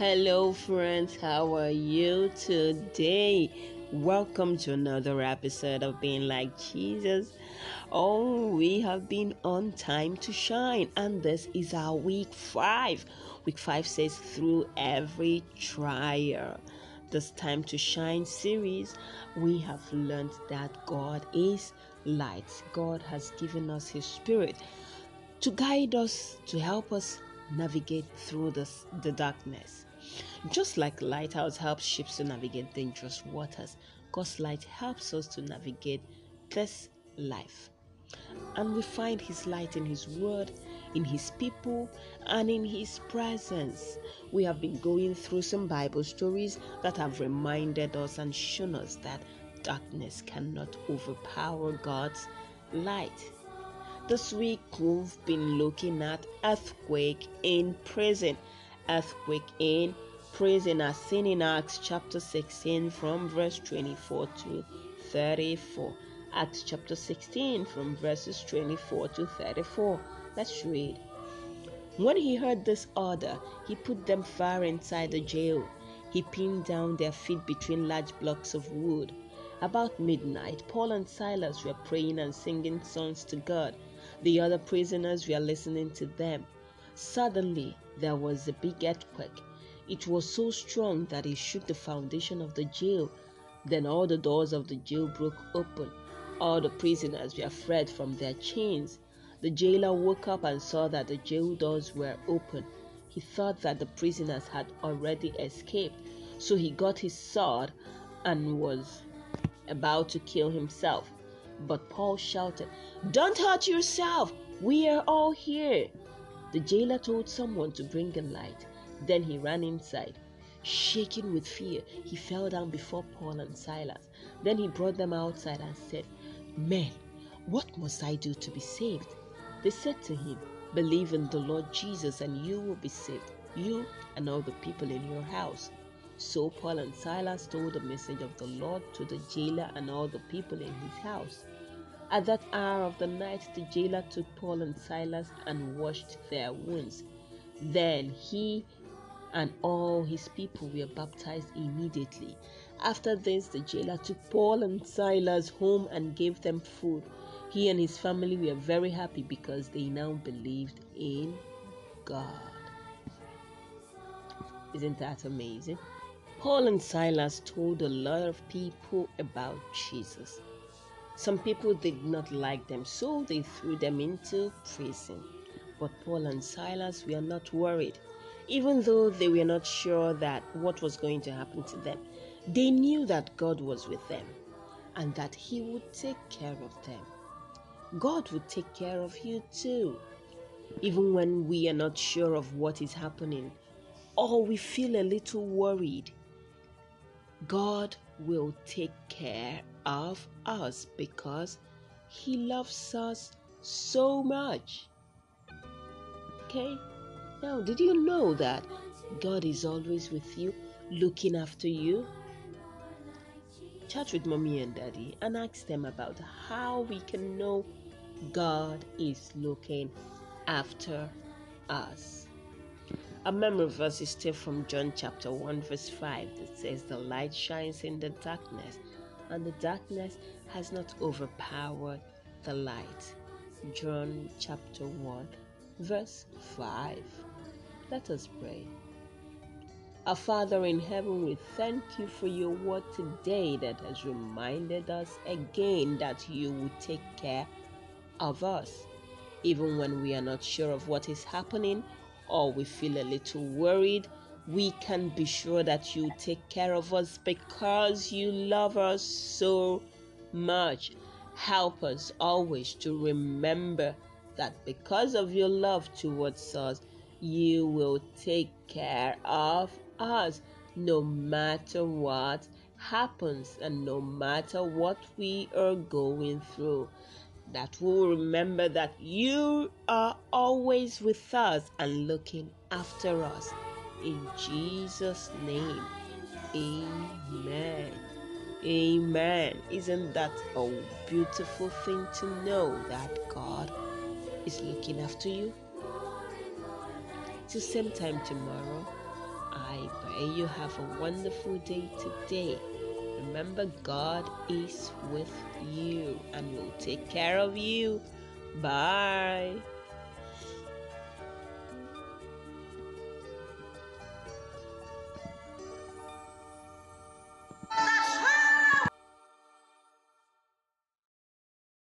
Hello, friends. How are you today? Welcome to another episode of Being Like Jesus. Oh, we have been on time to shine, and this is our week five. Week five says, through every trial. This time to shine series, we have learned that God is light. God has given us His Spirit to guide us, to help us navigate through this, the darkness. Just like lighthouse helps ships to navigate dangerous waters, God's light helps us to navigate this life. And we find His light in His Word, in His people, and in His presence. We have been going through some Bible stories that have reminded us and shown us that darkness cannot overpower God's light. This week we've been looking at earthquake in prison. Earthquake in prison as seen in Acts chapter 16 from verse 24 to 34. Acts chapter 16 from verses 24 to 34. Let's read. When he heard this order, he put them far inside the jail. He pinned down their feet between large blocks of wood. About midnight, Paul and Silas were praying and singing songs to God. The other prisoners were listening to them. Suddenly, there was a big earthquake. It was so strong that it shook the foundation of the jail. Then all the doors of the jail broke open. All the prisoners were freed from their chains. The jailer woke up and saw that the jail doors were open. He thought that the prisoners had already escaped, so he got his sword and was about to kill himself. But Paul shouted, Don't hurt yourself! We are all here! The jailer told someone to bring a light. Then he ran inside. Shaking with fear, he fell down before Paul and Silas. Then he brought them outside and said, Men, what must I do to be saved? They said to him, Believe in the Lord Jesus and you will be saved, you and all the people in your house. So Paul and Silas told the message of the Lord to the jailer and all the people in his house. At that hour of the night, the jailer took Paul and Silas and washed their wounds. Then he and all his people were baptized immediately. After this, the jailer took Paul and Silas home and gave them food. He and his family were very happy because they now believed in God. Isn't that amazing? Paul and Silas told a lot of people about Jesus. Some people did not like them, so they threw them into prison. But Paul and Silas were not worried. Even though they were not sure that what was going to happen to them, they knew that God was with them and that He would take care of them. God would take care of you too. Even when we are not sure of what is happening or we feel a little worried, God will take care of us because He loves us so much. Okay? Now, did you know that God is always with you, looking after you? Chat with mommy and daddy and ask them about how we can know God is looking after us. A memory verse is still from John chapter 1, verse 5 that says, The light shines in the darkness, and the darkness has not overpowered the light. John chapter 1, verse 5. Let us pray. Our Father in heaven, we thank you for your word today that has reminded us again that you will take care of us. Even when we are not sure of what is happening or we feel a little worried, we can be sure that you take care of us because you love us so much. Help us always to remember that because of your love towards us, you will take care of us no matter what happens and no matter what we are going through. That we'll remember that you are always with us and looking after us. In Jesus' name, amen. Amen. Isn't that a beautiful thing to know that God is looking after you? Till same time tomorrow. I pray you have a wonderful day today. Remember, God is with you and will take care of you. Bye.